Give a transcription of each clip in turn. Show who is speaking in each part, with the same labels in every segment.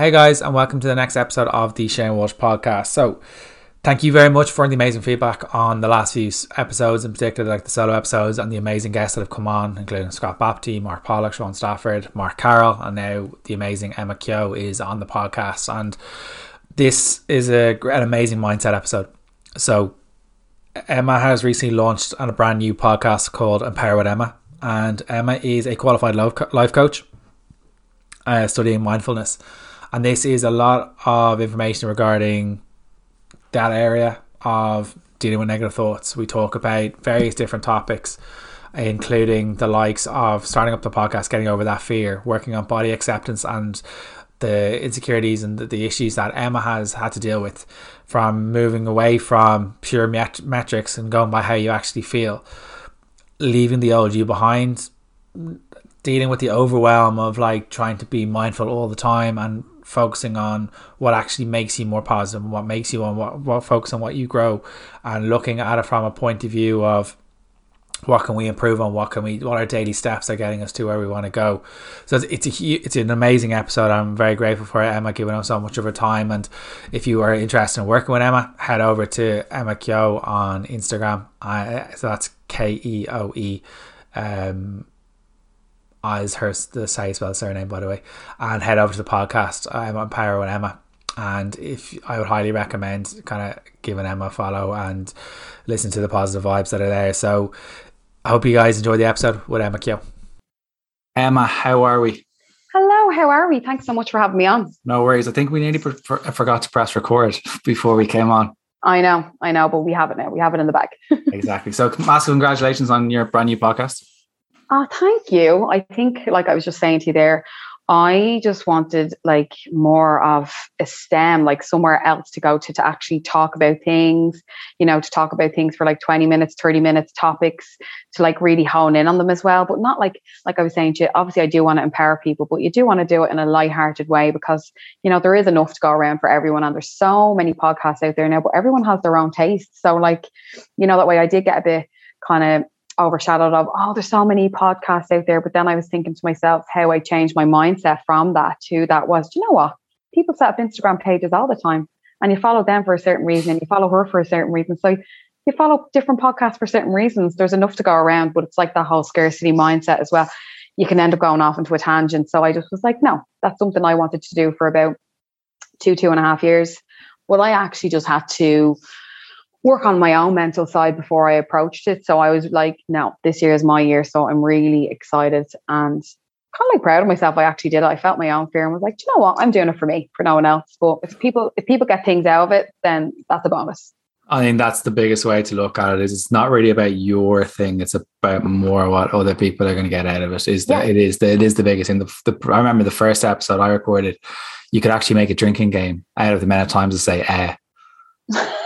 Speaker 1: Hey guys, and welcome to the next episode of the Shane Walsh podcast. So, thank you very much for the amazing feedback on the last few episodes, in particular, like the solo episodes, and the amazing guests that have come on, including Scott Bapty, Mark Pollock, Sean Stafford, Mark Carroll, and now the amazing Emma Kehoe is on the podcast. And this is a, an amazing mindset episode. So, Emma has recently launched a brand new podcast called Empower with Emma, and Emma is a qualified life coach uh, studying mindfulness. And this is a lot of information regarding that area of dealing with negative thoughts. We talk about various different topics, including the likes of starting up the podcast, getting over that fear, working on body acceptance, and the insecurities and the, issues that Emma has had to deal with from moving away from pure met- metrics and going by how you actually feel, leaving the old you behind, dealing with the overwhelm of like trying to be mindful all the time and focusing on what actually makes you more positive and what makes you on what, what focus on what you grow and looking at it from a point of view of what can we improve on what can we what our daily steps are getting us to where we want to go. So it's, it's a it's an amazing episode. I'm very grateful for emma giving us so much of her time. And if you are interested in working with emma head over to emma Kehoe on instagram. Uh, so that's k-e-o-e um as her the say spell surname by the way and head over to the podcast Empower with emma and if i would highly recommend kind of giving emma a follow and listen to the positive vibes that are there so i hope you guys enjoy the episode with emma Kehoe. emma how are we
Speaker 2: hello how are we thanks so much for having me on
Speaker 1: no worries i think we nearly forgot to press record before we came on
Speaker 2: I know, I know, but we have it now. We have it in the back.
Speaker 1: exactly. So, massive congratulations on your brand new podcast.
Speaker 2: Oh, thank you. I think, like I was just saying to you there, I just wanted like more of a STEM, like somewhere else to go to to actually talk about things, you know, to talk about things for like 20 minutes, 30 minutes topics to like really hone in on them as well. But not like like I was saying to you, obviously I do want to empower people, but you do want to do it in a light-hearted way because you know there is enough to go around for everyone and there's so many podcasts out there now, but everyone has their own taste. So like, you know, that way I did get a bit kind of overshadowed of oh there's so many podcasts out there. But then i was thinking to myself how i changed my mindset from that to that was do you know what? People set up instagram pages all the time and you follow them for a certain reason and you follow her for a certain reason. So you follow different podcasts for certain reasons. There's enough to go around but it's like that whole scarcity mindset as well. You can end up going off into a tangent. So i just was like no that's something i wanted to do for about two two and a half years. Well i actually just had to work on my own mental side before I approached it. So I was like, no, this year is my year. So I'm really excited and kind of like proud of myself. I actually did it. I felt my own fear and was like, you know what? I'm doing it for me, for no one else. But if people if people get things out of it, then that's a bonus.
Speaker 1: I think that's the biggest way to look at it is it's not really about your thing. It's about more what other people are going to get out of it. Is that yeah. it is the, it is the biggest thing. The, the, I remember the first episode I recorded, you could actually make a drinking game out of the amount of times to say eh.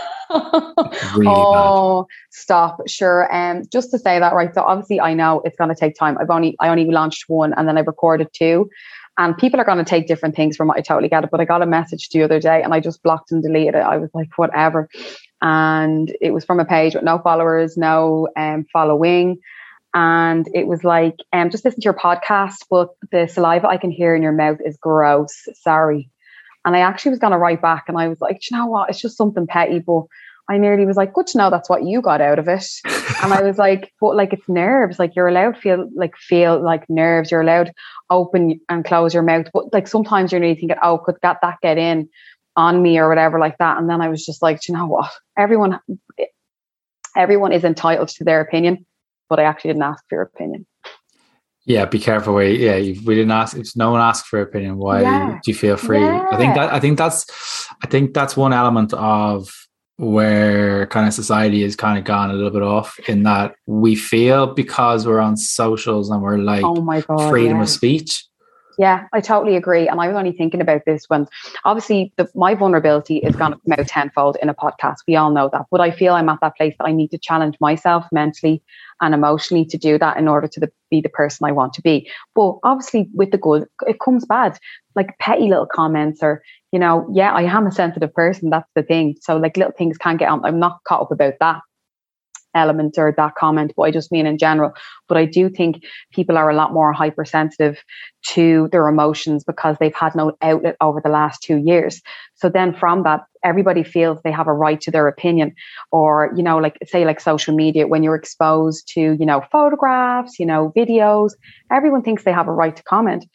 Speaker 2: really oh, bad. stop. Sure. Um, just to say that, right. So obviously I know it's gonna take time. I've only I only launched one and then I recorded two. And people are going to take different things from what I totally get it. But I got a message the other day and I just blocked and deleted it. I was like, whatever. And it was from a page with no followers, no um, following. And it was like, um, just listen to your podcast, but the saliva I can hear in your mouth is gross. Sorry. And I actually was going to write back and I was like, you know what? It's just something petty. But I nearly was like, good to know that's what you got out of it. and I was like, but like it's nerves. Like you're allowed to feel like feel like nerves. You're allowed open and close your mouth. But like sometimes you're really thinking, oh, could that that get in on me or whatever like that? And then I was just like, you know what? Everyone everyone is entitled to their opinion, but I actually didn't ask for your opinion.
Speaker 1: Yeah, be careful. Where yeah, we didn't ask. If no one asked for opinion, why yeah. do you feel free? Yeah. I think that I think that's I think that's one element of where kind of society has kind of gone a little bit off in that we feel because we're on socials and we're like oh my God, freedom yeah. of speech
Speaker 2: yeah, I totally agree. And I was only thinking about this when obviously the, my vulnerability is going to come out tenfold in a podcast. We all know that. But I feel I'm at that place that I need to challenge myself mentally and emotionally to do that in order to the, be the person I want to be. But obviously, with the good, it comes bad. Like petty little comments or, you know, yeah, I am a sensitive person. That's the thing. So, like, little things can get on. I'm not caught up about that. Element or that comment, but I just mean in general. But I do think people are a lot more hypersensitive to their emotions because they've had no outlet over the last two years. So then from that, everybody feels they have a right to their opinion. Or, you know, like say like social media, when you're exposed to, you know, photographs, you know, videos, everyone thinks they have a right to comment.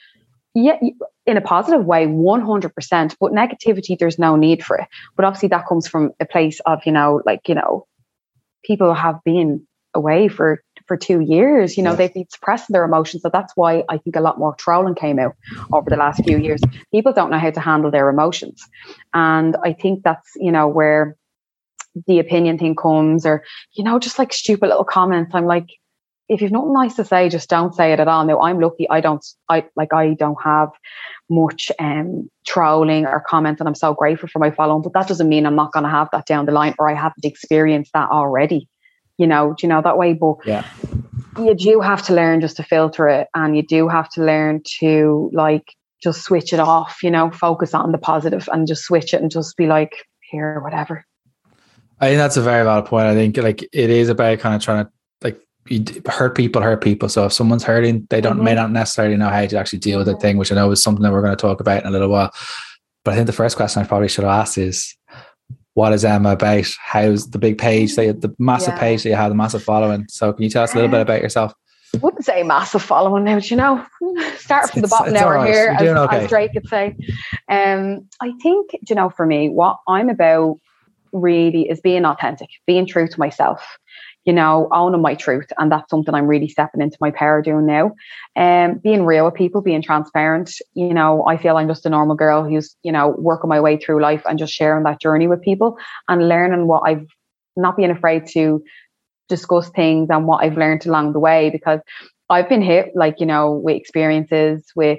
Speaker 2: Yeah, in a positive way, 100%. But negativity, there's no need for it. But obviously, that comes from a place of, you know, like, you know, people have been away for for two years. You know, they've been suppressing their emotions. So that's why I think a lot more trolling came out over the last few years. People don't know how to handle their emotions. And I think that's, you know, where the opinion thing comes or, you know, just like stupid little comments. I'm like, if you've nothing nice to say, just don't say it at all. Now I'm lucky I don't I like I don't have much um trolling or comments and I'm so grateful for my following, but that doesn't mean I'm not gonna have that down the line or I haven't experienced that already you know, do you know that way? But
Speaker 1: yeah.
Speaker 2: you do have to learn just to filter it and you do have to learn to like just switch it off, you know, focus on the positive and just switch it and just be like, here, whatever.
Speaker 1: I think that's a very valid point. I think like it is about kind of trying to like you hurt people, hurt people. So if someone's hurting, they don't mm-hmm. may not necessarily know how to actually deal with the thing, which I know is something that we're going to talk about in a little while. But I think the first question I probably should have asked is what is Emma about? How's the big page? The massive yeah. page that you have, the massive following. So can you tell us a little bit about yourself?
Speaker 2: I wouldn't say massive following now, you know. Start from the bottom now we're here, as, okay. as, Drake could say. Um, I think, you know, for me, what I'm about really is being authentic, being true to myself you know, owning my truth. And that's something I'm really stepping into my power doing now. And um, being real with people, being transparent. You know, I feel I'm just a normal girl who's, you know, working my way through life and just sharing that journey with people and learning what I've not being afraid to discuss things and what I've learned along the way because I've been hit like, you know, with experiences with,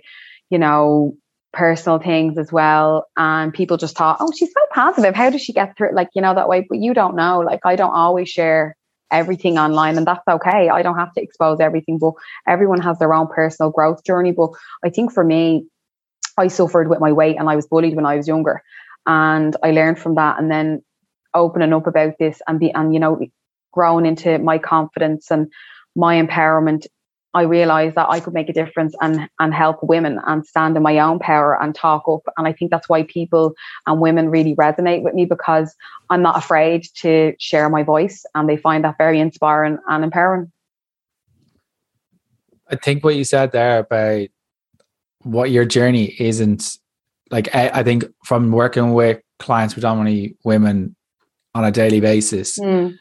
Speaker 2: you know, personal things as well. And people just thought, oh, she's so positive. How does she get through it? Like, you know, that way. But you don't know. Like, I don't always share everything online and that's okay. I don't have to expose everything, but everyone has their own personal growth journey. But I think for me, I suffered with my weight and I was bullied when I was younger. And I learned from that and then opening up about this and be and you know, growing into my confidence and my empowerment I realized that I could make a difference and and help women and stand in my own power and talk up. And I think that's why people and women really resonate with me because I'm not afraid to share my voice and they find that very inspiring and empowering.
Speaker 1: I think what you said there about what your journey isn't like I, I think from working with clients predominantly women on a daily basis. Mm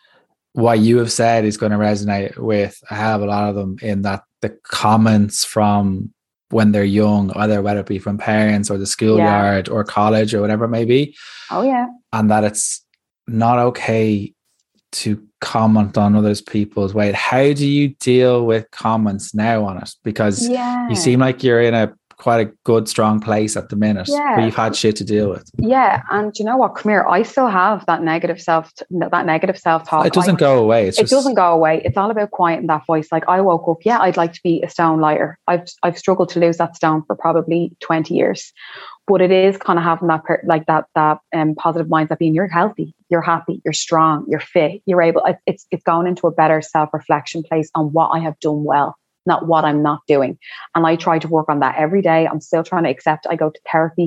Speaker 1: what you have said is going to resonate with I have a lot of them in that the comments from when they're young, whether whether it be from parents or the schoolyard yeah. or college or whatever it may be.
Speaker 2: Oh yeah.
Speaker 1: And that it's not okay to comment on others people's weight. How do you deal with comments now on it? Because yeah. you seem like you're in a quite a good, strong place at the minute. Yeah. But you've had shit to deal with.
Speaker 2: Yeah. And you know what? Come here. I still have that negative self, that negative self talk.
Speaker 1: It doesn't I, go away.
Speaker 2: It's it just... doesn't go away. It's all about quieting that voice. Like I woke up, yeah, I'd like to be a stone lighter. I've, I've struggled to lose that stone for probably 20 years. But it is kind of having that, per, like that, that um, positive mindset being you're healthy, you're happy, you're strong, you're fit, you're able, it's, it's going into a better self reflection place on what I have done well not what I'm not doing. And I try to work on that every day. I'm still trying to accept I go to therapy,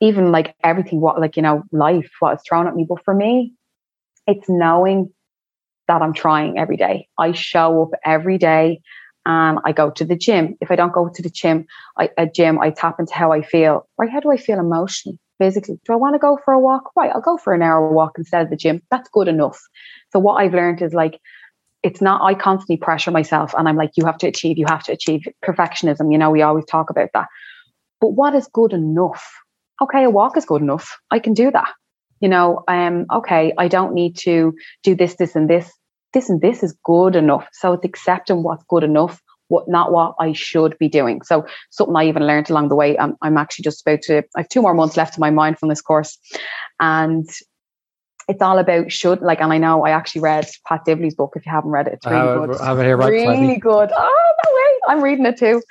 Speaker 2: even like everything, what like, you know, life, what is thrown at me. But for me, it's knowing that I'm trying every day. I show up every day and I go to the gym. If I don't go to the gym, I, a gym, I tap into how I feel. Right? How do I feel emotionally, physically? Do I want to go for a walk? Right, I'll go for an hour walk instead of the gym. That's good enough. So what I've learned is like it's not i constantly pressure myself and i'm like you have to achieve you have to achieve perfectionism you know we always talk about that but what is good enough okay a walk is good enough i can do that you know um okay i don't need to do this this and this this and this is good enough so it's accepting what's good enough what not what I should be doing. So something I even learned along the way. I'm, I'm actually just about to. I have two more months left of my mindfulness course, and it's all about should like and I know I actually read Pat Divilly's book if you haven't read it it's really I good
Speaker 1: I have it here right
Speaker 2: really good oh no way I'm reading it too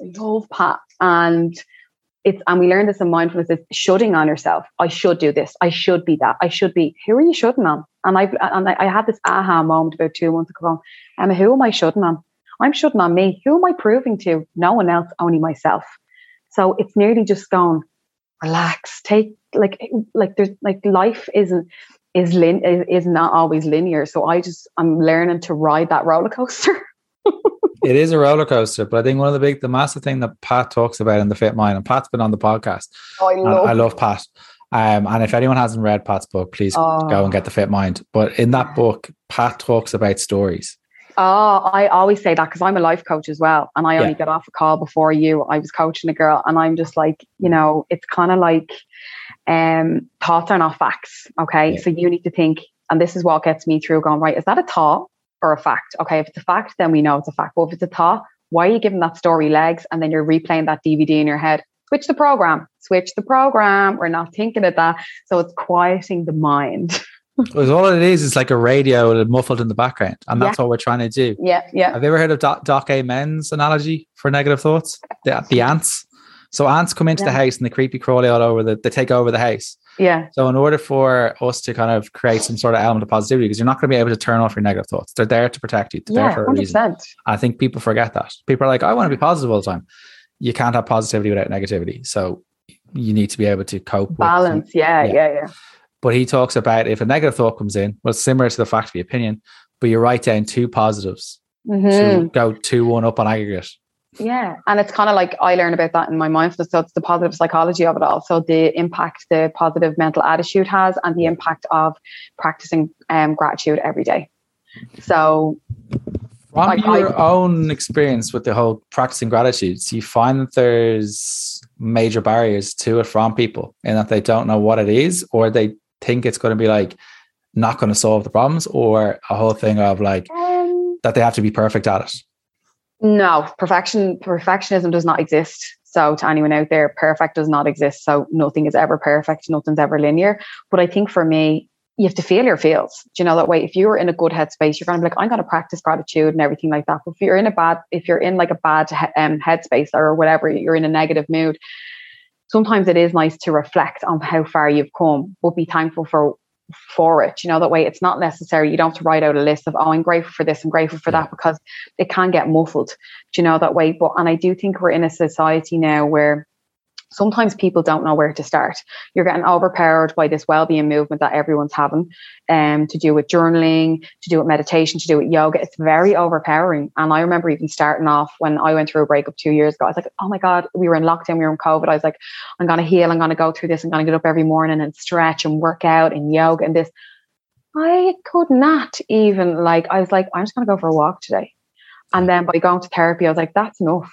Speaker 2: I love Pat and it's and we learned this in mindfulness is shoulding on yourself. I should do this. I should be that. I should be. Who are you shoulding on? And I've and I had this aha moment about two months ago. Emma, who am I shoulding on? I'm shoulding on me. Who am I proving to? No one else, only myself. So it's nearly just going, relax, take like like there's like life isn't is lin is, is not always linear. So I just I'm learning to ride that roller coaster.
Speaker 1: it is a roller coaster, but I think one of the big, the massive thing that Pat talks about in the Fit Mind, and Pat's been on the podcast.
Speaker 2: Oh, I love,
Speaker 1: I love Pat. Um, and if anyone hasn't read Pat's book, please oh. go and get the Fit Mind. But in that book, Pat talks about stories.
Speaker 2: Oh, I always say that because I'm a life coach as well. And I only yeah. got off a call before you. I was coaching a girl, and I'm just like, you know, it's kind of like um, thoughts are not facts. Okay. Yeah. So you need to think, and this is what gets me through going, right, is that a thought or a fact? Okay. If it's a fact, then we know it's a fact. But if it's a thought, why are you giving that story legs and then you're replaying that DVD in your head? Switch the program, switch the program. We're not thinking of that. So it's quieting the mind.
Speaker 1: Because all it is is like a radio muffled in the background, and that's yeah. what we're trying to do.
Speaker 2: Yeah, yeah.
Speaker 1: Have you ever heard of Doc, Doc Amen's analogy for negative thoughts? The, the ants. So ants come into yeah. the house and they creepy crawly all over the. They take over the house.
Speaker 2: Yeah.
Speaker 1: So in order for us to kind of create some sort of element of positivity, because you're not going to be able to turn off your negative thoughts, they're there to protect you. They're yeah, there for a 100%. reason. I think people forget that. People are like, I want to be positive all the time. You can't have positivity without negativity. So you need to be able to cope.
Speaker 2: With balance. Yeah, yeah, yeah, yeah.
Speaker 1: But he talks about if a negative thought comes in, well, similar to the fact of the opinion, but you write down two positives mm-hmm. to go two one up on aggregate.
Speaker 2: Yeah. And it's kind of like I learn about that in my mindfulness. So it's the positive psychology of it all. So the impact the positive mental attitude has and the impact of practicing um, gratitude every day. So
Speaker 1: from like your I, own experience with the whole practicing gratitude, do you find that there's major barriers to it from people in that they don't know what it is or they think it's going to be like not going to solve the problems or a whole thing of like um, that they have to be perfect at it?
Speaker 2: No, perfection perfectionism does not exist. So to anyone out there, perfect does not exist. So nothing is ever perfect, nothing's ever linear. But I think for me, you have to feel your feels. Do you know that way? If you're in a good headspace, you're going to be like, I'm going to practice gratitude and everything like that. But if you're in a bad, if you're in like a bad um, headspace or whatever, you're in a negative mood. Sometimes it is nice to reflect on how far you've come, but be thankful for for it. You know, that way it's not necessary. You don't have to write out a list of, oh, I'm grateful for this, I'm grateful for that, because it can get muffled. You know that way? But and I do think we're in a society now where sometimes people don't know where to start. You're getting overpowered by this well-being movement that everyone's having, um, to do with journaling, to do with meditation, to do with yoga. It's very overpowering. And I remember even starting off when I went through a breakup two years ago. I was like, oh my God, we were in lockdown, we were in COVID. I was like, I'm gonna heal, I'm gonna go through this, I'm gonna get up every morning and stretch and work out and yoga and this. I could not even like I was like, I'm just gonna go for a walk today. And then by going to therapy, I was like, that's enough.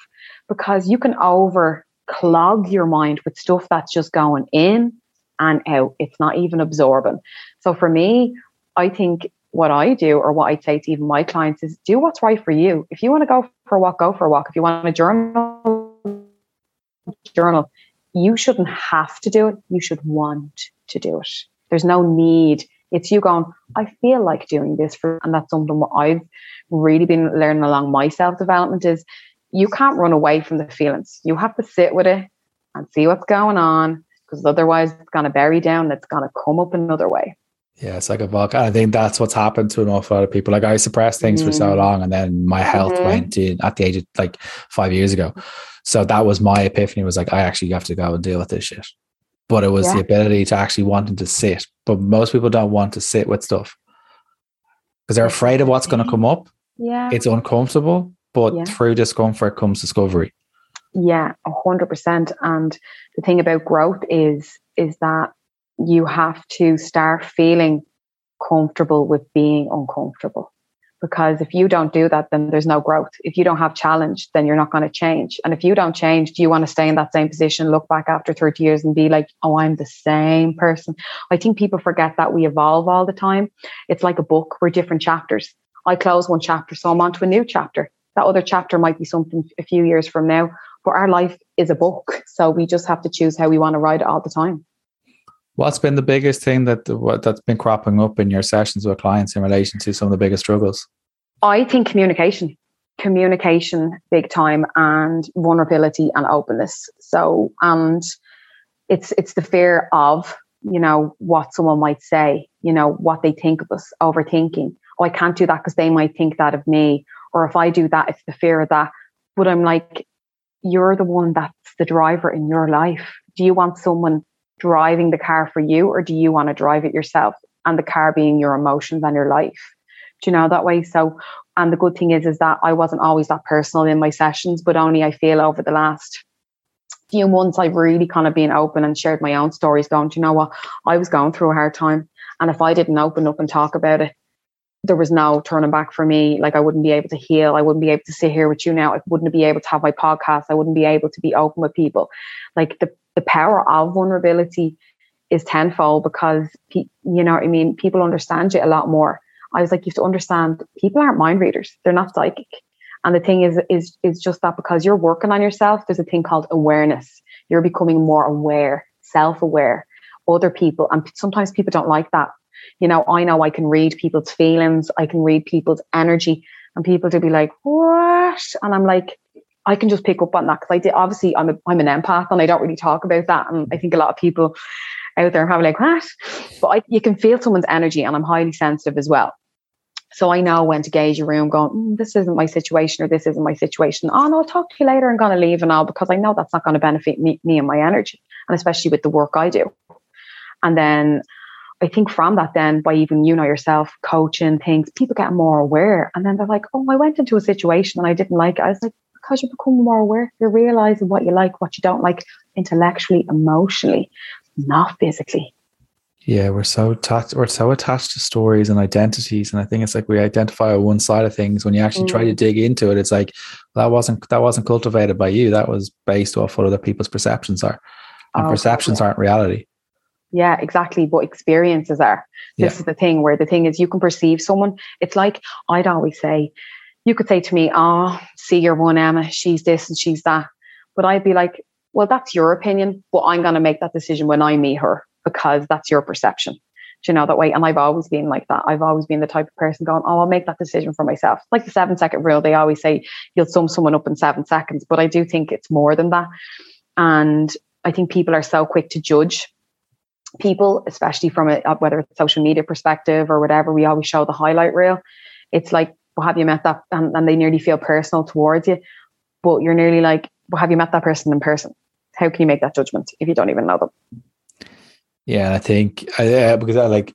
Speaker 2: Because you can over clog your mind with stuff that's just going in and out. It's not even absorbing. So for me, I think what I do or what I'd say to even my clients is do what's right for you. If you want to go for a walk, go for a walk. If you want to journal, journal. You shouldn't have to do it. You should want to do it. There's no need. It's you going, I feel like doing this for, and that's something what I've really been learning along my self development is you can't run away from the feelings. You have to sit with it and see what's going on because otherwise it's going to bury down. It's going to come up another way.
Speaker 1: Yeah, it's like a book. I think that's what's happened to an awful lot of people. Like I suppressed things mm. for so mm. long, and then my health mm-hmm. went in at the age of like five years ago. So that was my epiphany. Was like I actually have to go and deal with this shit. But it was yeah. the ability to actually wanting to sit. But most people don't want to sit with stuff because they're afraid of what's going to come up.
Speaker 2: Yeah,
Speaker 1: it's uncomfortable but yeah. through discomfort comes discovery.
Speaker 2: Yeah, a hundred percent. And the thing about growth is is that you have to start feeling comfortable with being uncomfortable. Because if you don't do that, then there's no growth. If you don't have challenge, then you're not going to change. And if you don't change, do you want to stay in that same position, look back after 30 years and be like, oh, I'm the same person? I think people forget that we evolve all the time. It's like a book, we're different chapters. I close one chapter, so I'm on to a new chapter that other chapter might be something a few years from now. But our life is a book, so we just have to choose how we want to write it all the time.
Speaker 1: What's been the biggest thing that what, that's been cropping up in your sessions with clients in relation to some of the biggest struggles?
Speaker 2: I think communication. communication big time and vulnerability and openness. So and it's it's the fear of you know what someone might say, you know what they think of us, overthinking. Oh, I can't do that because they might think that of me, or if I do that, it's the fear of that. But I'm like, you're the one that's the driver in your life. Do you want someone driving the car for you, or do you want to drive it yourself? And the car being your emotions and your life. Do you know that way? So, and the good thing is, is that I wasn't always that personal in my sessions, but only I feel over the last few months I've really kind of been open and shared my own stories. Going, you know what? I was going through a hard time, and if I didn't open up and talk about it, there was no turning back for me. Like I wouldn't be able to heal. I wouldn't be able to sit here with you now. I wouldn't be able to have my podcast. I wouldn't be able to be open with people. Like the the power of vulnerability is tenfold because you know what I mean. People understand you a lot more. I was like, you have to understand people aren't mind readers. They're not psychic. And the thing is, is is just that because you're working on yourself, there's a thing called awareness. You're becoming more aware, self-aware, other people, and sometimes people don't like that you know, I know I can read people's feelings, I can read people's energy, and people to be like, what? And I'm like, I can just pick up on that because I did. Obviously, I'm a, I'm an empath, and I don't really talk about that. And I think a lot of people out there have like, what? But I, you can feel someone's energy, and I'm highly sensitive as well. So I know when to gauge a room, going, mm, this isn't my situation, or this isn't my situation. Oh no, I'll talk to you later. I'm going to leave and all because I know that's not going to benefit me, me and my energy, and especially with the work I do. And then I think from that, then by even you know yourself coaching things, people get more aware, and then they're like, "Oh, I went into a situation and I didn't like it." I was like, "Because you become more aware, you're realizing what you like, what you don't like, intellectually, emotionally, not physically."
Speaker 1: Yeah, we're so attached. We're so attached to stories and identities, and I think it's like we identify on one side of things. When you actually mm. try to mm. dig into it, it's like well, that wasn't that wasn't cultivated by you. That was based off what other people's perceptions are, and oh, perceptions aren't reality.
Speaker 2: Yeah, exactly. What experiences are. This yeah. is the thing where the thing is you can perceive someone. It's like I'd always say, you could say to me, Oh, see your one Emma, she's this and she's that. But I'd be like, Well, that's your opinion, but I'm gonna make that decision when I meet her because that's your perception. Do you know that way? And I've always been like that. I've always been the type of person going, Oh, I'll make that decision for myself. Like the seven second rule, they always say you'll sum someone up in seven seconds, but I do think it's more than that. And I think people are so quick to judge people, especially from a whether it's social media perspective or whatever, we always show the highlight reel. It's like, well, have you met that? And, and they nearly feel personal towards you, but you're nearly like, well, have you met that person in person? How can you make that judgment if you don't even know them?
Speaker 1: Yeah, I think uh, because I like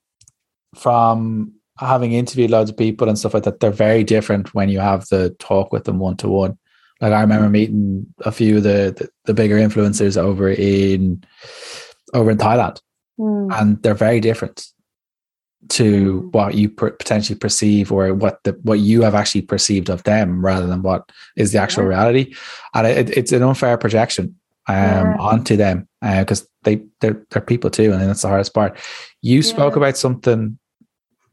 Speaker 1: from having interviewed loads of people and stuff like that, they're very different when you have the talk with them one to one. Like I remember meeting a few of the, the, the bigger influencers over in over in Thailand, mm. and they're very different to mm. what you per- potentially perceive or what the what you have actually perceived of them rather than what is the actual yeah. reality and it, it's an unfair projection um, yeah. onto them because uh, they they're, they're people too and that's the hardest part you yeah. spoke about something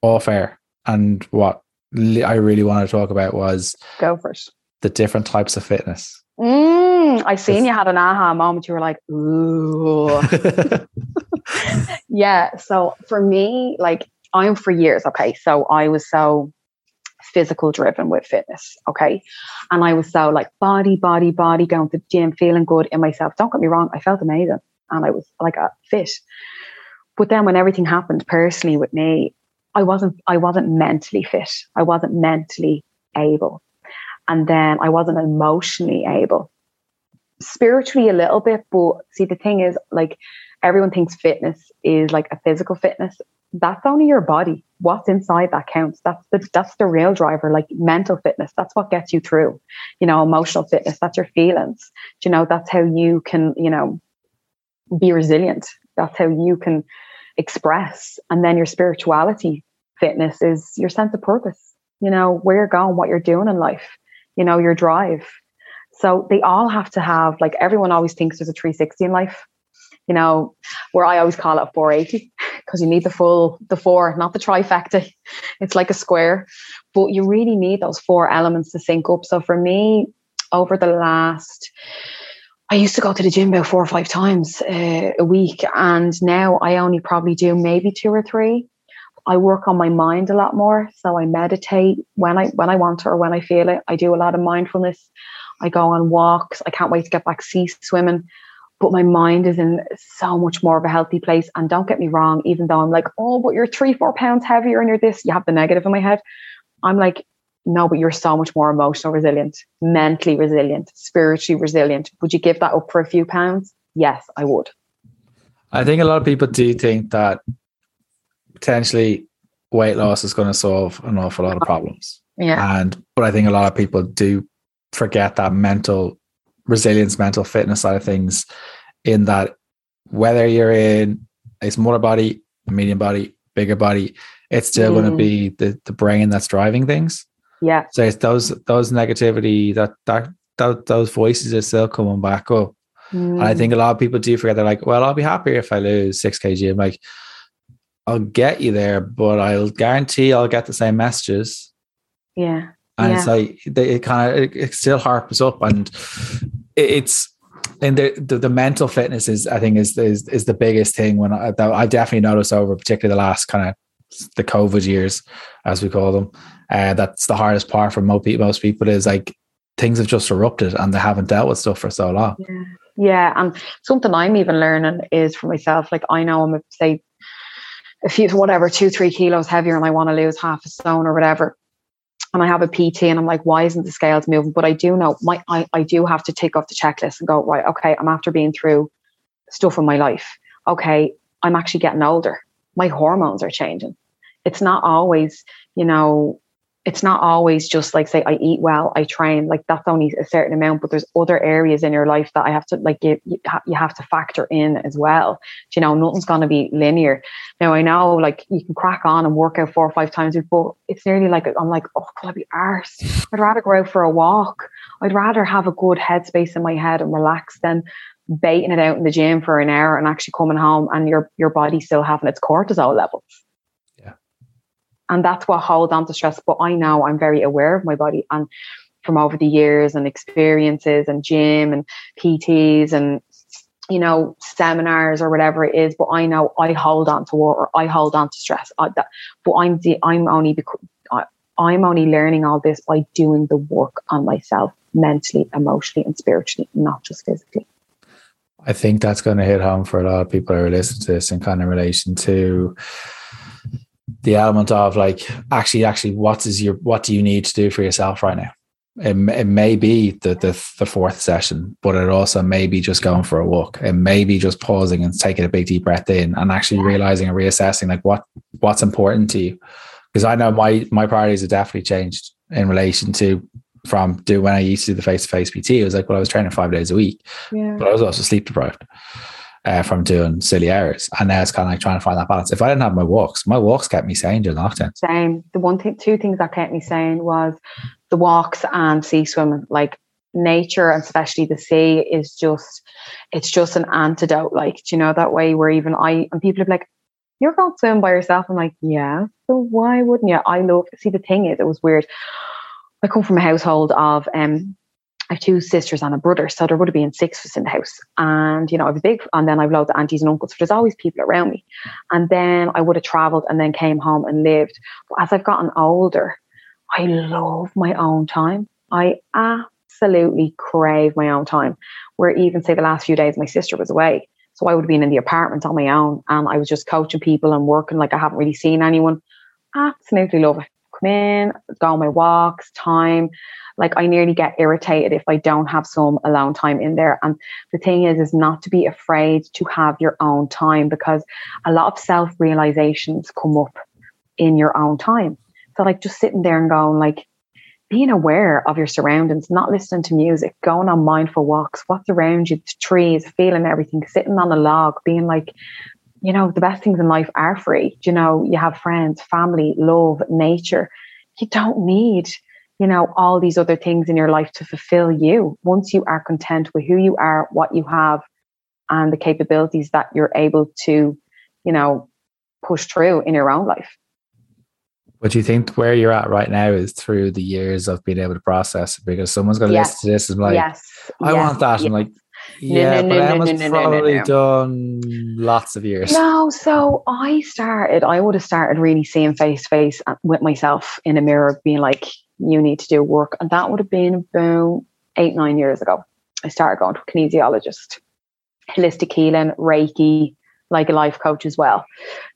Speaker 1: off air and what i really want to talk about was
Speaker 2: go first
Speaker 1: the different types of fitness
Speaker 2: mm, i seen you had an aha moment you were like ooh yeah. So for me, like I'm for years, okay. So I was so physical driven with fitness, okay. And I was so like body, body, body, going to the gym, feeling good in myself. Don't get me wrong, I felt amazing and I was like a fit. But then when everything happened personally with me, I wasn't I wasn't mentally fit. I wasn't mentally able. And then I wasn't emotionally able. Spiritually a little bit, but see the thing is like everyone thinks fitness is like a physical fitness. That's only your body. What's inside that counts. That's the that's the real driver. Like mental fitness, that's what gets you through. You know, emotional fitness, that's your feelings. You know, that's how you can, you know, be resilient. That's how you can express. And then your spirituality fitness is your sense of purpose. You know, where you're going, what you're doing in life, you know, your drive. So they all have to have, like, everyone always thinks there's a 360 in life you know, where I always call it 480 because you need the full, the four, not the trifecta. It's like a square, but you really need those four elements to sync up. So for me, over the last, I used to go to the gym about four or five times uh, a week, and now I only probably do maybe two or three. I work on my mind a lot more. So I meditate when I when I want to or when I feel it. I do a lot of mindfulness. I go on walks. I can't wait to get back sea swimming. But my mind is in so much more of a healthy place. And don't get me wrong, even though I'm like, oh, but you're three, four pounds heavier and you're this, you have the negative in my head. I'm like, no, but you're so much more emotional resilient, mentally resilient, spiritually resilient. Would you give that up for a few pounds? Yes, I would.
Speaker 1: I think a lot of people do think that potentially weight loss is going to solve an awful lot of problems.
Speaker 2: Yeah.
Speaker 1: And but I think a lot of people do forget that mental resilience, mental fitness side of things, in that whether you're in a smaller body, a medium body, bigger body, it's still mm. going to be the, the brain that's driving things.
Speaker 2: Yeah.
Speaker 1: So it's those those negativity that that, that those voices are still coming back up. Mm. I think a lot of people do forget they're like, well, I'll be happier if I lose six kg. I'm like, I'll get you there, but I'll guarantee I'll get the same messages.
Speaker 2: Yeah.
Speaker 1: And
Speaker 2: yeah.
Speaker 1: it's like they, it kind of it, it, still harps up, and it's and the, the, the mental fitness is I think is is is the biggest thing. When I I definitely noticed over particularly the last kind of the COVID years, as we call them, uh, that's the hardest part for most people. Is like things have just erupted and they haven't dealt with stuff for so long.
Speaker 2: Yeah. Yeah, and something I'm even learning is for myself. Like I know I'm say a few whatever two three kilos heavier, and I want to lose half a stone or whatever. And I have a PT, and I'm like, why isn't the scales moving? But I do know my I, I do have to take off the checklist and go right. Okay, I'm after being through stuff in my life. Okay, I'm actually getting older. My hormones are changing. It's not always, you know, it's not always just like say I eat well, I train. Like that's only a certain amount, but there's other areas in your life that I have to like you, you have to factor in as well. You know, nothing's going to be linear. Now I know like you can crack on and work out four or five times but it's nearly like I'm like, oh, could I be arse? I'd rather go out for a walk. I'd rather have a good headspace in my head and relax than baiting it out in the gym for an hour and actually coming home and your your body still having its cortisol levels and that's what holds on to stress. But I know I'm very aware of my body and from over the years and experiences and gym and PTs and you know seminars or whatever it is. But I know I hold on to or I hold on to stress. I, that, but I'm the I'm only because I'm only learning all this by doing the work on myself mentally, emotionally, and spiritually, not just physically.
Speaker 1: I think that's going to hit home for a lot of people who are listening to this in kind of relation to the element of like actually actually what is your what do you need to do for yourself right now? It, it may be the, the the fourth session but it also may be just going for a walk. It may be just pausing and taking a big deep breath in and actually realizing and reassessing like what what's important to you. Because i know my my priorities have definitely changed in relation to from do when i used to do the face-to-face pt it was like well i was training five days a week.
Speaker 2: Yeah.
Speaker 1: but i was also sleep deprived uh, from doing silly errors. And now it's kind of like trying to find that balance. If I didn't have my walks, my walks kept me sane during lockdown.
Speaker 2: Same. The one thing, two things that kept me sane was the walks and sea swimming. Like nature, and especially the sea, is just it's just an antidote. Like do you know that way where even I and people are like, "You're going to swim by yourself." I'm like, "Yeah." So why wouldn't you? I love. See, the thing is, it was weird. I come from a household of um I have two sisters and a brother, so there would have been six of us in the house. And, you know, I a big, and then I've loads of aunties and uncles, so there's always people around me. And then I would have traveled and then came home and lived. But as I've gotten older, I love my own time. I absolutely crave my own time. Where even, say, the last few days, my sister was away. So I would have been in the apartment on my own and I was just coaching people and working like I haven't really seen anyone. Absolutely love it. Come in, go on my walks, time like I nearly get irritated if I don't have some alone time in there. And the thing is, is not to be afraid to have your own time because a lot of self realizations come up in your own time. So like just sitting there and going like, being aware of your surroundings, not listening to music, going on mindful walks, what's around you, the trees, feeling everything, sitting on a log, being like, you know, the best things in life are free. You know, you have friends, family, love, nature. You don't need you know, all these other things in your life to fulfill you. Once you are content with who you are, what you have, and the capabilities that you're able to, you know, push through in your own life.
Speaker 1: But do you think where you're at right now is through the years of being able to process because someone's going to yes. listen to this and like, yes. I yes. want that. Yes. I'm like, Yeah,
Speaker 2: no,
Speaker 1: but
Speaker 2: no,
Speaker 1: Emma's
Speaker 2: no, no, no, no,
Speaker 1: probably
Speaker 2: no.
Speaker 1: done lots of years.
Speaker 2: No, so I started, I would have started really seeing face to face with myself in a mirror, being like, you need to do work. And that would have been about eight, nine years ago. I started going to a kinesiologist, holistic healing, Reiki, like a life coach as well.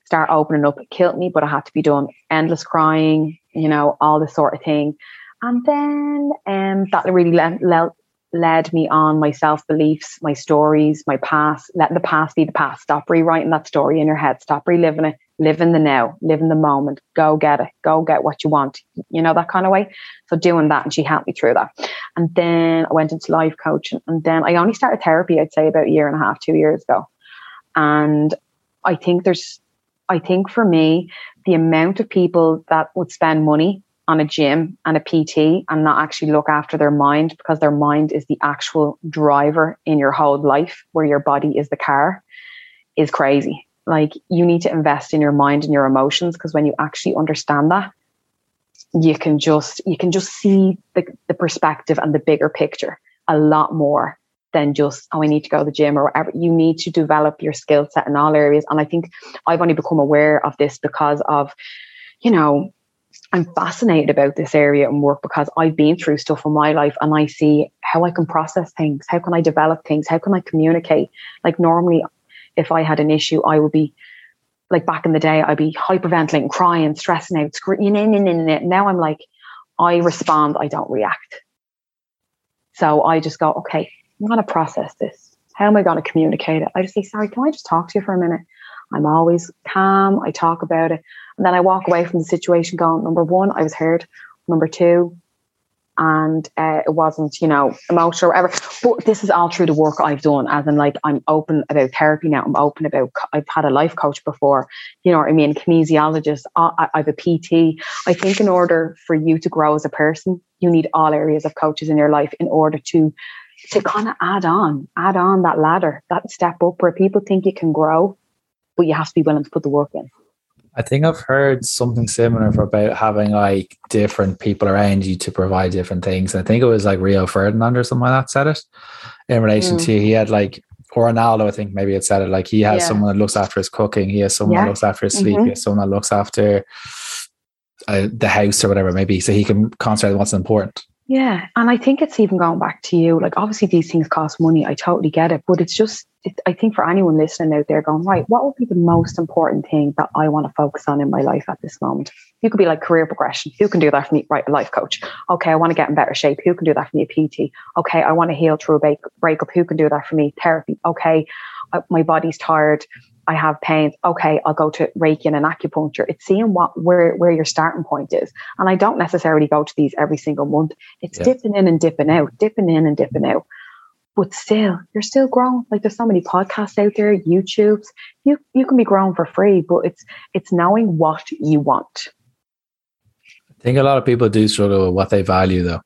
Speaker 2: Start opening up. It killed me, but I had to be done. Endless crying, you know, all this sort of thing. And then um, that really led, led, led me on my self beliefs, my stories, my past. Let the past be the past. Stop rewriting that story in your head. Stop reliving it. Live in the now. Live in the moment. Go get it. Go get what you want. You know that kind of way. So doing that, and she helped me through that. And then I went into life coaching, and then I only started therapy. I'd say about a year and a half, two years ago. And I think there's, I think for me, the amount of people that would spend money on a gym and a PT and not actually look after their mind because their mind is the actual driver in your whole life, where your body is the car, is crazy. Like you need to invest in your mind and your emotions because when you actually understand that, you can just you can just see the, the perspective and the bigger picture a lot more than just oh I need to go to the gym or whatever. You need to develop your skill set in all areas. And I think I've only become aware of this because of, you know, I'm fascinated about this area and work because I've been through stuff in my life and I see how I can process things, how can I develop things, how can I communicate. Like normally, if I had an issue, I would be like back in the day, I'd be hyperventilating, crying, stressing out, screaming. In and in it. Now I'm like, I respond, I don't react. So I just go, okay, I'm to process this. How am I going to communicate it? I just say, sorry, can I just talk to you for a minute? I'm always calm. I talk about it. And then I walk away from the situation going, number one, I was heard. Number two, and uh, it wasn't, you know, emotional or whatever. But this is all through the work I've done, as in like I'm open about therapy now. I'm open about. I've had a life coach before, you know what I mean, kinesiologist. I, I have a PT. I think in order for you to grow as a person, you need all areas of coaches in your life in order to to kind of add on, add on that ladder, that step up where people think you can grow, but you have to be willing to put the work in.
Speaker 1: I think I've heard something similar for about having like different people around you to provide different things. I think it was like Rio Ferdinand or something like that said it in relation
Speaker 2: Mm.
Speaker 1: to he had like or Ronaldo, I think maybe it said it like he has
Speaker 2: Yeah.
Speaker 1: someone that looks after his cooking, he has someone
Speaker 2: Yeah.
Speaker 1: that looks after his sleep,
Speaker 2: Mhm.
Speaker 1: he has someone that looks after uh, the house or whatever, maybe, so he can concentrate on what's important.
Speaker 2: Yeah, and I think it's even going back to you. Like, obviously, these things cost money. I totally get it, but it's just. I think for anyone listening out there, going right, what would be the most important thing that I want to focus on in my life at this moment? You could be like career progression. Who can do that for me? Right, a life coach. Okay, I want to get in better shape. Who can do that for me? A PT. Okay, I want to heal through a break, breakup. Who can do that for me? Therapy. Okay, I, my body's tired. I have pains. Okay, I'll go to Reiki and an acupuncture. It's seeing what where where your starting point is. And I don't necessarily go to these every single month. It's
Speaker 1: Yeah.
Speaker 2: dipping in and dipping out, dipping in and dipping out. But still, you're still growing. Like there's so many podcasts out there, YouTubes. You you can be growing for free, but it's it's knowing what you want.
Speaker 1: I think a lot of people do struggle with what they value though.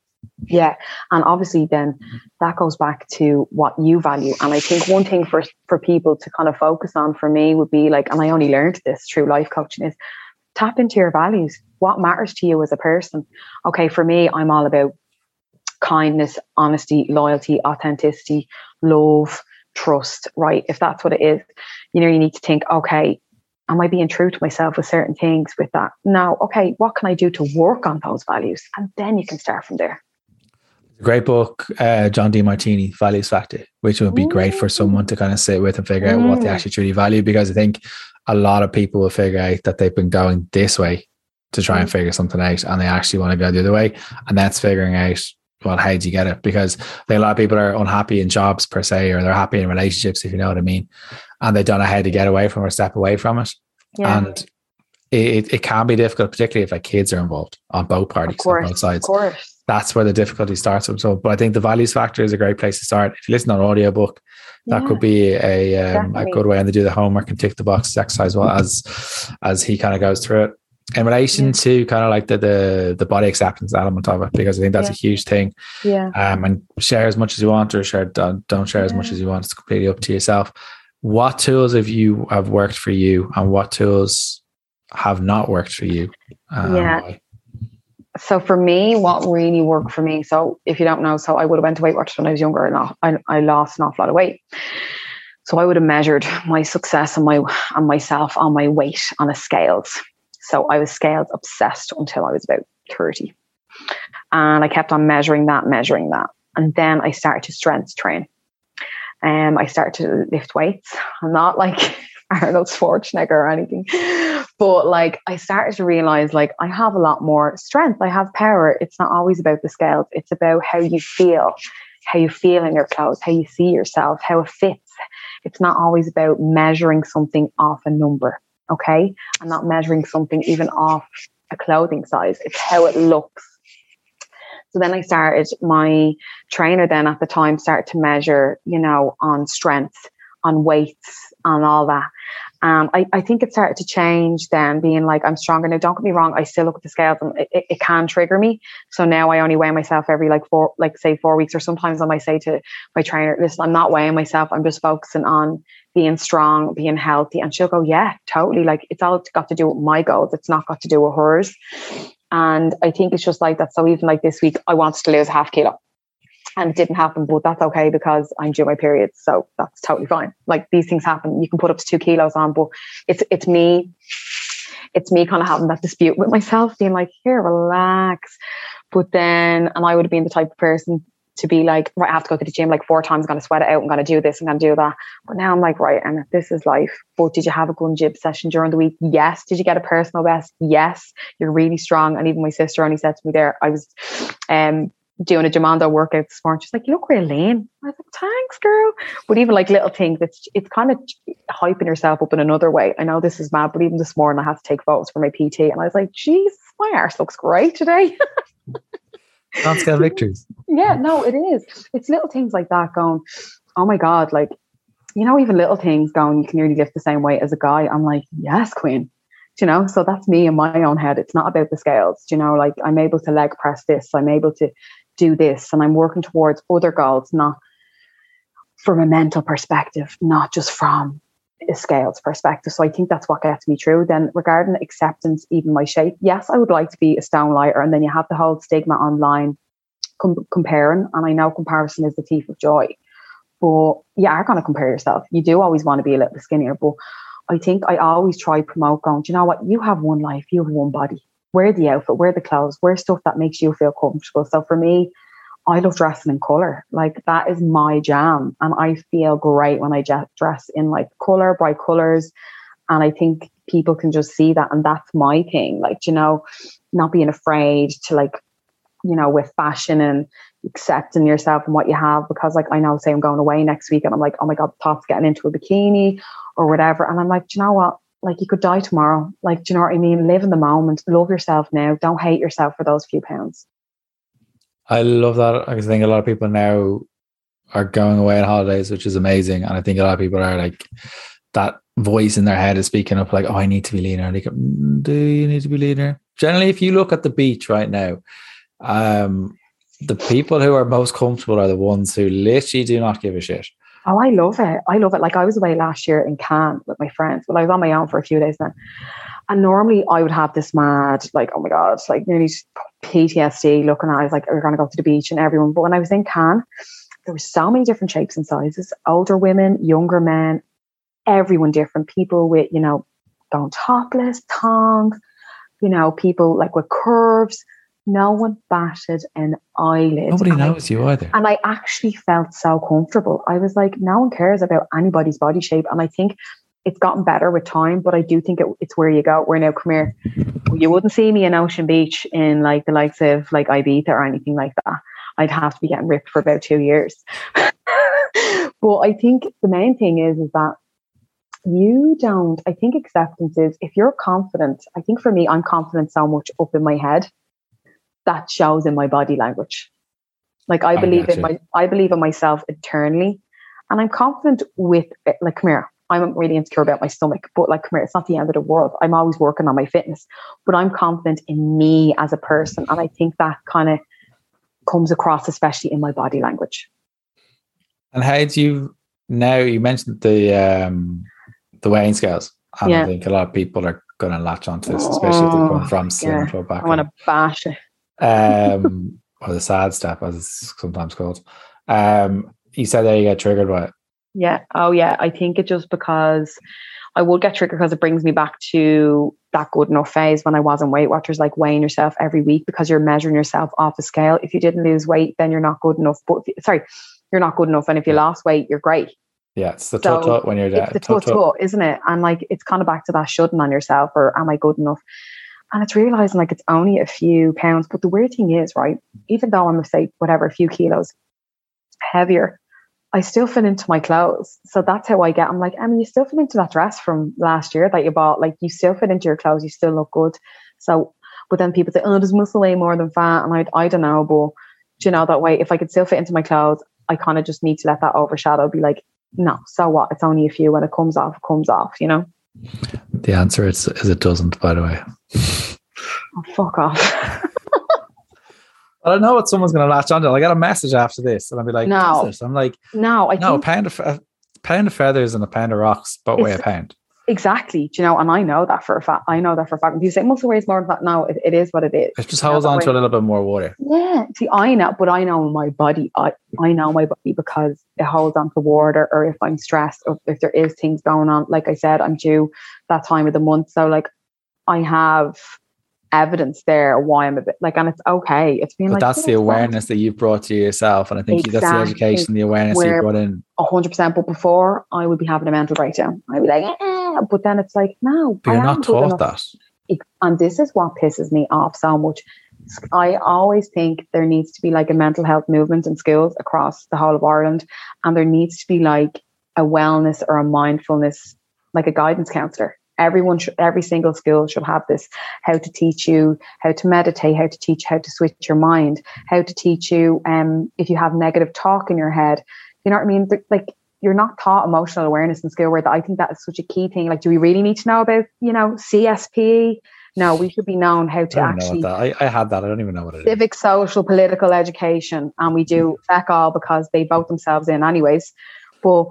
Speaker 2: Yeah, and obviously then that goes back to what you value. And I think one thing for for people to kind of focus on for me would be like, and I only learned this through life coaching is tap into your values. What matters to you as a person? Okay, for me, I'm all about kindness, honesty, loyalty, authenticity, love, trust. Right? If that's what it is, you know, you need to think, okay, am I being true to myself with certain things with that? Now, okay, what can I do to work on those values? And then you can start from there.
Speaker 1: Great book, uh, John Demartini, Values Factor, which would be great for
Speaker 2: Mm.
Speaker 1: someone to kind of sit with and figure out what they
Speaker 2: Mm.
Speaker 1: actually truly value. Because I think a lot of people will figure out that they've been going this way to try and
Speaker 2: Mm.
Speaker 1: figure something out, and they actually want to go the other way. And that's figuring out, well, how do you get it? Because I think a lot of people are unhappy in jobs per se, or they're happy in relationships, if you know what I mean, and they don't know how to get away from or step away from it.
Speaker 2: Yeah.
Speaker 1: And it, it can be difficult, particularly if like kids are involved on both parties,
Speaker 2: course,
Speaker 1: on both sides
Speaker 2: Of course.
Speaker 1: that's where the difficulty starts from. So, but I think the values factor is a great place to start. If you listen on audiobook, that
Speaker 2: Yeah.
Speaker 1: could be a, um, a good way and to do the homework and tick the box exercise well as as he kind of goes through it. In relation
Speaker 2: Yeah.
Speaker 1: to kind of like the, the the body acceptance element of it, because I think that's a huge thing.
Speaker 2: Yeah.
Speaker 1: Um, and share as much as you want, or share don't, don't share as much as you want. It's completely up to yourself. What tools have you have worked for you, and what tools have not worked for you? Um,
Speaker 2: Yeah.
Speaker 1: why?
Speaker 2: so for me, what really worked for me, so if you don't know, so I would have went to Weight Watchers when I was younger and I, I lost an awful lot of weight. So I would have measured my success and my and myself on my weight on a scales. So I was scales obsessed until I was about 30. And I kept on measuring that, measuring that. And then I started to strength train. Um, I started to lift weights. I'm not like Arnold Schwarzenegger or anything. But like I started to realize like I have a lot more strength. I have power. It's not always about the scales. It's about how you feel, how you feel in your clothes, how you see yourself, how it fits. It's not always about measuring something off a number. Okay. I'm not measuring something even off a clothing size. It's how it looks. So then I started my trainer then at the time started to measure, you know, on strength, on weights, on all that. Um, I, I think it started to change then, being like, I'm stronger now. Don't get me wrong, I still look at the scales and it, it, it, can trigger me. So now I only weigh myself every like four, like say four weeks, or sometimes I might say to my trainer, listen, I'm not weighing myself. I'm just focusing on being strong, being healthy. And she'll go, yeah, totally. Like it's all got to do with my goals. It's not got to do with hers. And I think it's just like that. So even like this week, I wanted to lose half kilo and it didn't happen, but that's okay because I'm due my period, so that's totally fine. Like these things happen. You can put up to two kilos on, but it's it's me, it's me kind of having that dispute with myself, being like, here, relax. But then, and I would have been the type of person to be like, right, I have to go to the gym like four times, I'm gonna sweat it out, I'm gonna do this, I'm gonna do that. But now I'm like, right, and this is life. But did you have a good gym session during the week? Yes. Did you get a personal best? Yes. You're really strong. And even my sister only said to me there, I was um doing a Jamando workout this morning. She's like, you look real lean. I was like, thanks, girl. But even like little things, it's it's kind of hyping yourself up in another way. I know this is mad, but even this morning I had to take photos for my PT and I was like, geez, my arse looks great today.
Speaker 1: Non scale victories.
Speaker 2: Yeah, no, it is. It's little things like that going, oh my God, like, you know, even little things going, you can nearly lift the same weight as a guy. I'm like, yes, queen you know so that's me in my own head it's not about the scales you know like i'm able to leg press this i'm able to do this and I'm working towards other goals, not from a mental perspective, not just from a scales perspective. So I think that's what gets me through. Then regarding acceptance, even my shape, yes, I would like to be a stone lighter. And then you have the whole stigma online com- comparing. And I know comparison is the thief of joy. But you are going to compare yourself. You do always want to be a little skinnier. But I think I always try promote going, you know what? You have one life, you have one body wear the outfit, wear the clothes, wear stuff that makes you feel comfortable. So for me, I love dressing in color. Like that is my jam. And I feel great when I dress in like color, bright colors. And I think people can just see that. And that's my thing. Like, you know, not being afraid to like, you know, with fashion and accepting yourself and what you have. Because like I know, say I'm going away next week and I'm like, oh my God, thoughts getting into a bikini or whatever. And I'm like, you know what? Like you could die tomorrow. Like, do you know what I mean? Live in the moment, love yourself now. Don't hate yourself for those few pounds.
Speaker 1: I love that. I think a lot of people now are going away on holidays, which is amazing. And I think a lot of people are like that voice in their head is speaking up like, oh, I need to be leaner. Like, mm, do you need to be leaner? Generally, if you look at the beach right now, um, the people who are most comfortable are the ones who literally do not give a shit.
Speaker 2: Oh, I love it. I love it. Like I was away last year in Cannes with my friends. Well, I was on my own for a few days then. And normally I would have this mad, like, oh my God, like nearly PTSD looking at. I was like, we're to go to the beach and everyone. But when I was in Cannes, there were so many different shapes and sizes older women, younger men, everyone different. People with, you know, going topless, tongs, you know, people like with curves no one batted an eyelid.
Speaker 1: Nobody knows I, you either.
Speaker 2: And I actually felt so comfortable. I was like, no one cares about anybody's body shape. And I think it's gotten better with time, but I do think it, it's where you go. Where now, come here. You wouldn't see me in Ocean Beach in like the likes of like Ibiza or anything like that. I'd have to be getting ripped for about two years. but I think the main thing is, is that you don't, I think acceptance is if you're confident, I think for me, I'm confident so much up in my head that shows in my body language. Like I believe in my, I believe in myself internally, and I'm confident with it. Like, come here. I'm really insecure about my stomach, but like, come here. It's not the end of the world. I'm always working on my fitness, but I'm confident in me as a person, and I think that kind of comes across, especially in my body language.
Speaker 1: And how do you now? You mentioned the um the weighing scales, and yeah. I think a lot of people are going to latch onto this, especially oh, if they come from slim yeah. back.
Speaker 2: I want to bash it
Speaker 1: Um, or the sad step, as it's sometimes called. Um, you said that you get triggered by it.
Speaker 2: Yeah. Oh, yeah. I think it just because I would get triggered because it brings me back to that good enough phase when I was in Weight Watchers, like weighing yourself every week because you're measuring yourself off a scale. If you didn't lose weight, then you're not good enough. But if, sorry, you're not good enough. And if you lost weight, you're great.
Speaker 1: Yeah, it's the so tut tut when you're dead.
Speaker 2: It's the tut tut, isn't it? And like it's kind of back to that shouldn't on yourself or am I good enough? And it's realizing like it's only a few pounds. But the weird thing is, right, even though I'm say whatever, a few kilos heavier, I still fit into my clothes. So that's how I get. I'm like, Emma, you still fit into that dress from last year that you bought. Like you still fit into your clothes. You still look good. So, but then people say, oh, does muscle weigh more than fat? And I, I don't know, but you know that way? If I could still fit into my clothes, I kind of just need to let that overshadow. Be like, no, so what? It's only a few. When it comes off, it comes off. You know.
Speaker 1: The answer is, is it doesn't. By the way.
Speaker 2: Oh, fuck off.
Speaker 1: I don't know what someone's going to latch onto. I got a message after this, and I'll be like,
Speaker 2: "No."
Speaker 1: I'm like,
Speaker 2: "No, I
Speaker 1: no." Think, a pound of a pound of feathers and a pound of rocks, but weigh a pound.
Speaker 2: Exactly. Do you know? And I know that for a fact. I know that for a fact. When people say muscle weighs more than that, no, it, it is what it is.
Speaker 1: It just holds on to a little bit more water.
Speaker 2: Yeah. See, I know, but I know my body. I I know my body because it holds on to water, or if I'm stressed, or if there is things going on. Like I said, I'm due that time of the month, so like I have evidence there why I'm a bit like, and it's okay. It's been
Speaker 1: but
Speaker 2: like
Speaker 1: that's the awareness that you've brought to yourself, and I think exactly. that's the education, the awareness you brought in.
Speaker 2: hundred percent. But before, I would be having a mental breakdown. I'd be like, eh. but then it's like, no,
Speaker 1: but you're not taught that.
Speaker 2: And this is what pisses me off so much. I always think there needs to be like a mental health movement in schools across the whole of Ireland, and there needs to be like a wellness or a mindfulness, like a guidance counselor everyone should, every single school should have this how to teach you how to meditate how to teach how to switch your mind how to teach you um if you have negative talk in your head. You know what i mean? Like you're not taught emotional awareness in school where i think that is such a key thing. Like do we really need to know about you know csp no we should be known how to
Speaker 1: I
Speaker 2: actually
Speaker 1: I, I, had that. I don't even know what it
Speaker 2: civic
Speaker 1: is.
Speaker 2: social political education and we do feck all because they vote themselves in anyways. But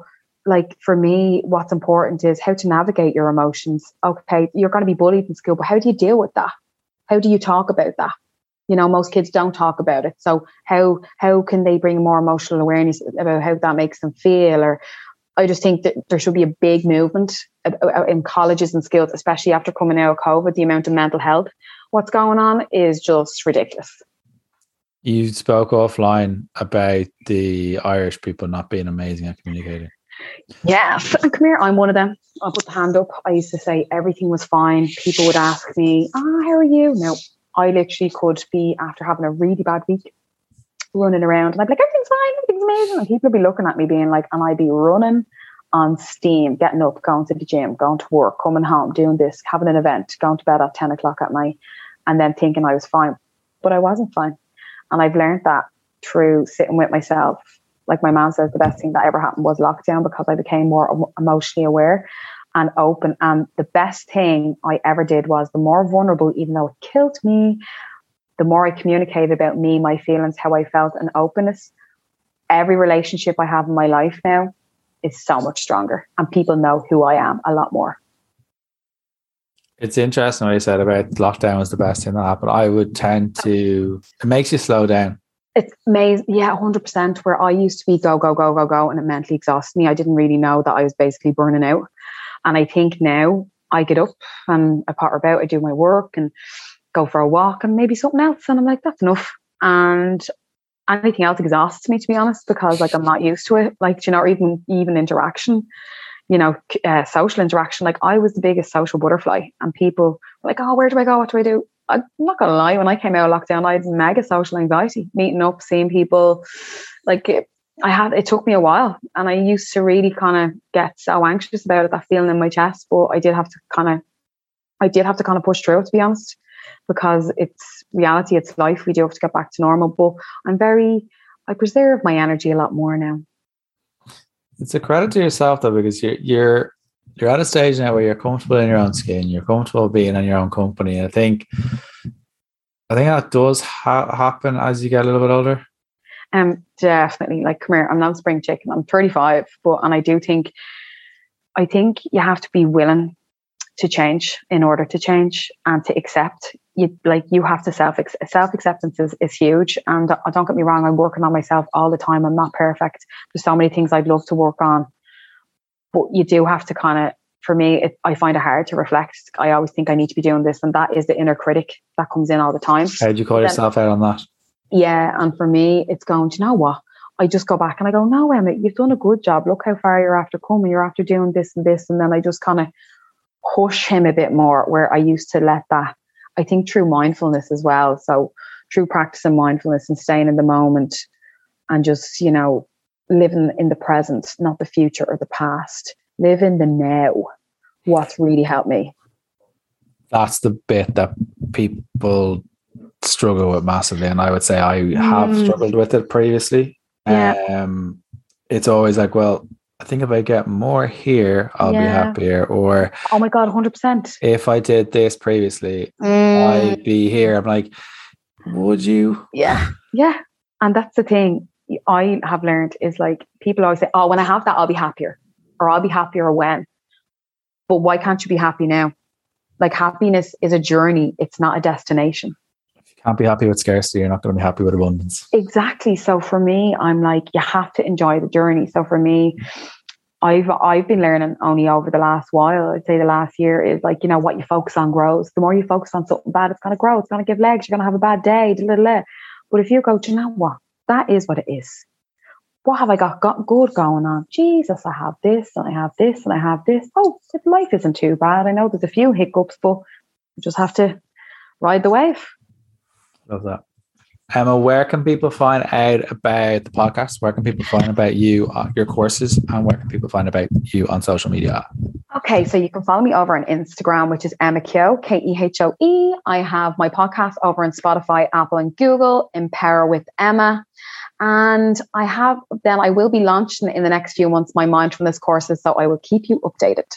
Speaker 2: like for me, what's important is how to navigate your emotions. Okay, you're going to be bullied in school, but how do you deal with that? How do you talk about that? You know, most kids don't talk about it. So how how can they bring more emotional awareness about how that makes them feel? Or I just think that there should be a big movement uh, uh, in colleges and schools, especially after coming out of COVID. The amount of mental health what's going on is just ridiculous.
Speaker 1: You spoke offline about the Irish people not being amazing at communicating.
Speaker 2: Yeah, come here. I'm one of them. I'll put the hand up. I used to say everything was fine. People would ask me, "Ah, oh, how are you?" No, I literally could be after having a really bad week, running around, and I'd be like, "Everything's fine. Everything's amazing," and people would be looking at me, being like, and I'd be running on steam, getting up, going to the gym, going to work, coming home, doing this, having an event, going to bed at ten o'clock at night, and then thinking I was fine, but I wasn't fine, and I've learned that through sitting with myself like my mom says, the best thing that ever happened was lockdown because I became more emotionally aware and open. And the best thing I ever did was the more vulnerable, even though it killed me, the more I communicated about me, my feelings, how I felt, and openness. Every relationship I have in my life now is so much stronger, and people know who I am a lot more.
Speaker 1: It's interesting what you said about lockdown was the best thing that happened. I would tend to, it makes you slow down
Speaker 2: it's amazing. Yeah, 100%. Where I used to be go, go, go, go, go, and it mentally exhausted me. I didn't really know that I was basically burning out. And I think now I get up and I potter about, I do my work and go for a walk and maybe something else. And I'm like, that's enough. And anything else exhausts me, to be honest, because like I'm not used to it. Like, you know, even, even interaction, you know, uh, social interaction. Like I was the biggest social butterfly and people were like, oh, where do I go? What do I do? I'm not gonna lie, when I came out of lockdown, I had mega social anxiety, meeting up, seeing people. Like it, I had, it took me a while, and I used to really kind of get so anxious about it, that feeling in my chest. But I did have to kind of, I did have to kind of push through it, to be honest, because it's reality, it's life. We do have to get back to normal. But I'm very, I preserve my energy a lot more now.
Speaker 1: It's a credit to yourself though, because you're you're you're at a stage now where you're comfortable in your own skin, you're comfortable being in your own company. I think, I think that does ha- happen as you get a little bit older.
Speaker 2: Um, definitely. Like, come here. I'm not spring chicken. I'm 35, but and I do think, I think you have to be willing to change in order to change and to accept you like you have to self self acceptance is, is huge and uh, don't get me wrong i'm working on myself all the time i'm not perfect there's so many things i'd love to work on but you do have to kind of for me it, i find it hard to reflect i always think i need to be doing this and that is the inner critic that comes in all the time
Speaker 1: how do you call then, yourself out on that
Speaker 2: yeah and for me it's going to you know what I just go back and I go, no, Emma, you've done a good job. Look how far you're after coming. You're after doing this and this. And then I just kind of push him a bit more where I used to let that, I think through mindfulness as well. So through practicing mindfulness and staying in the moment and just, you know, living in the present, not the future or the past. Live in the now. What's really helped me.
Speaker 1: That's the bit that people struggle with massively. And I would say I have mm. struggled with it previously. Yeah. Um, it's always like, well, I think if I get more here, I'll yeah. be happier. Or
Speaker 2: oh my god, hundred percent.
Speaker 1: If I did this previously, mm. I'd be here. I'm like, would you?
Speaker 2: Yeah, yeah. And that's the thing I have learned is like people always say, "Oh, when I have that, I'll be happier," or "I'll be happier when." But why can't you be happy now? Like happiness is a journey; it's not a destination you
Speaker 1: can't be happy with scarcity, you're not going to be happy with abundance.
Speaker 2: Exactly. So for me, I'm like, you have to enjoy the journey. So for me, I've I've been learning only over the last while. I'd say the last year is like, you know, what you focus on grows. The more you focus on something bad, it's gonna grow, it's gonna give legs, you're gonna have a bad day, blah, blah, blah. But if you go, do you know what? That is what it is. What have I got, got good going on? Jesus, I have this and I have this and I have this. Oh, life isn't too bad. I know there's a few hiccups, but just have to ride the wave.
Speaker 1: Love that. Emma, where can people find out about the podcast? Where can people find about you, uh, your courses, and where can people find about you on social media?
Speaker 2: Okay, so you can follow me over on Instagram, which is Emma Kehoe, K E H O E. I have my podcast over on Spotify, Apple, and Google, Empower with Emma. And I have, then I will be launching in the next few months my mindfulness courses, so I will keep you updated.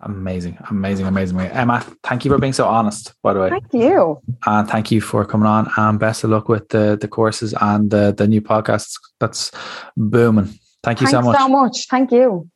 Speaker 1: Amazing, amazing, amazing. Emma, thank you for being so honest, by the way.
Speaker 2: Thank you.
Speaker 1: And thank you for coming on and best of luck with the, the courses and the, the new podcasts. That's booming. Thank you
Speaker 2: Thanks
Speaker 1: so much.
Speaker 2: so much. Thank you.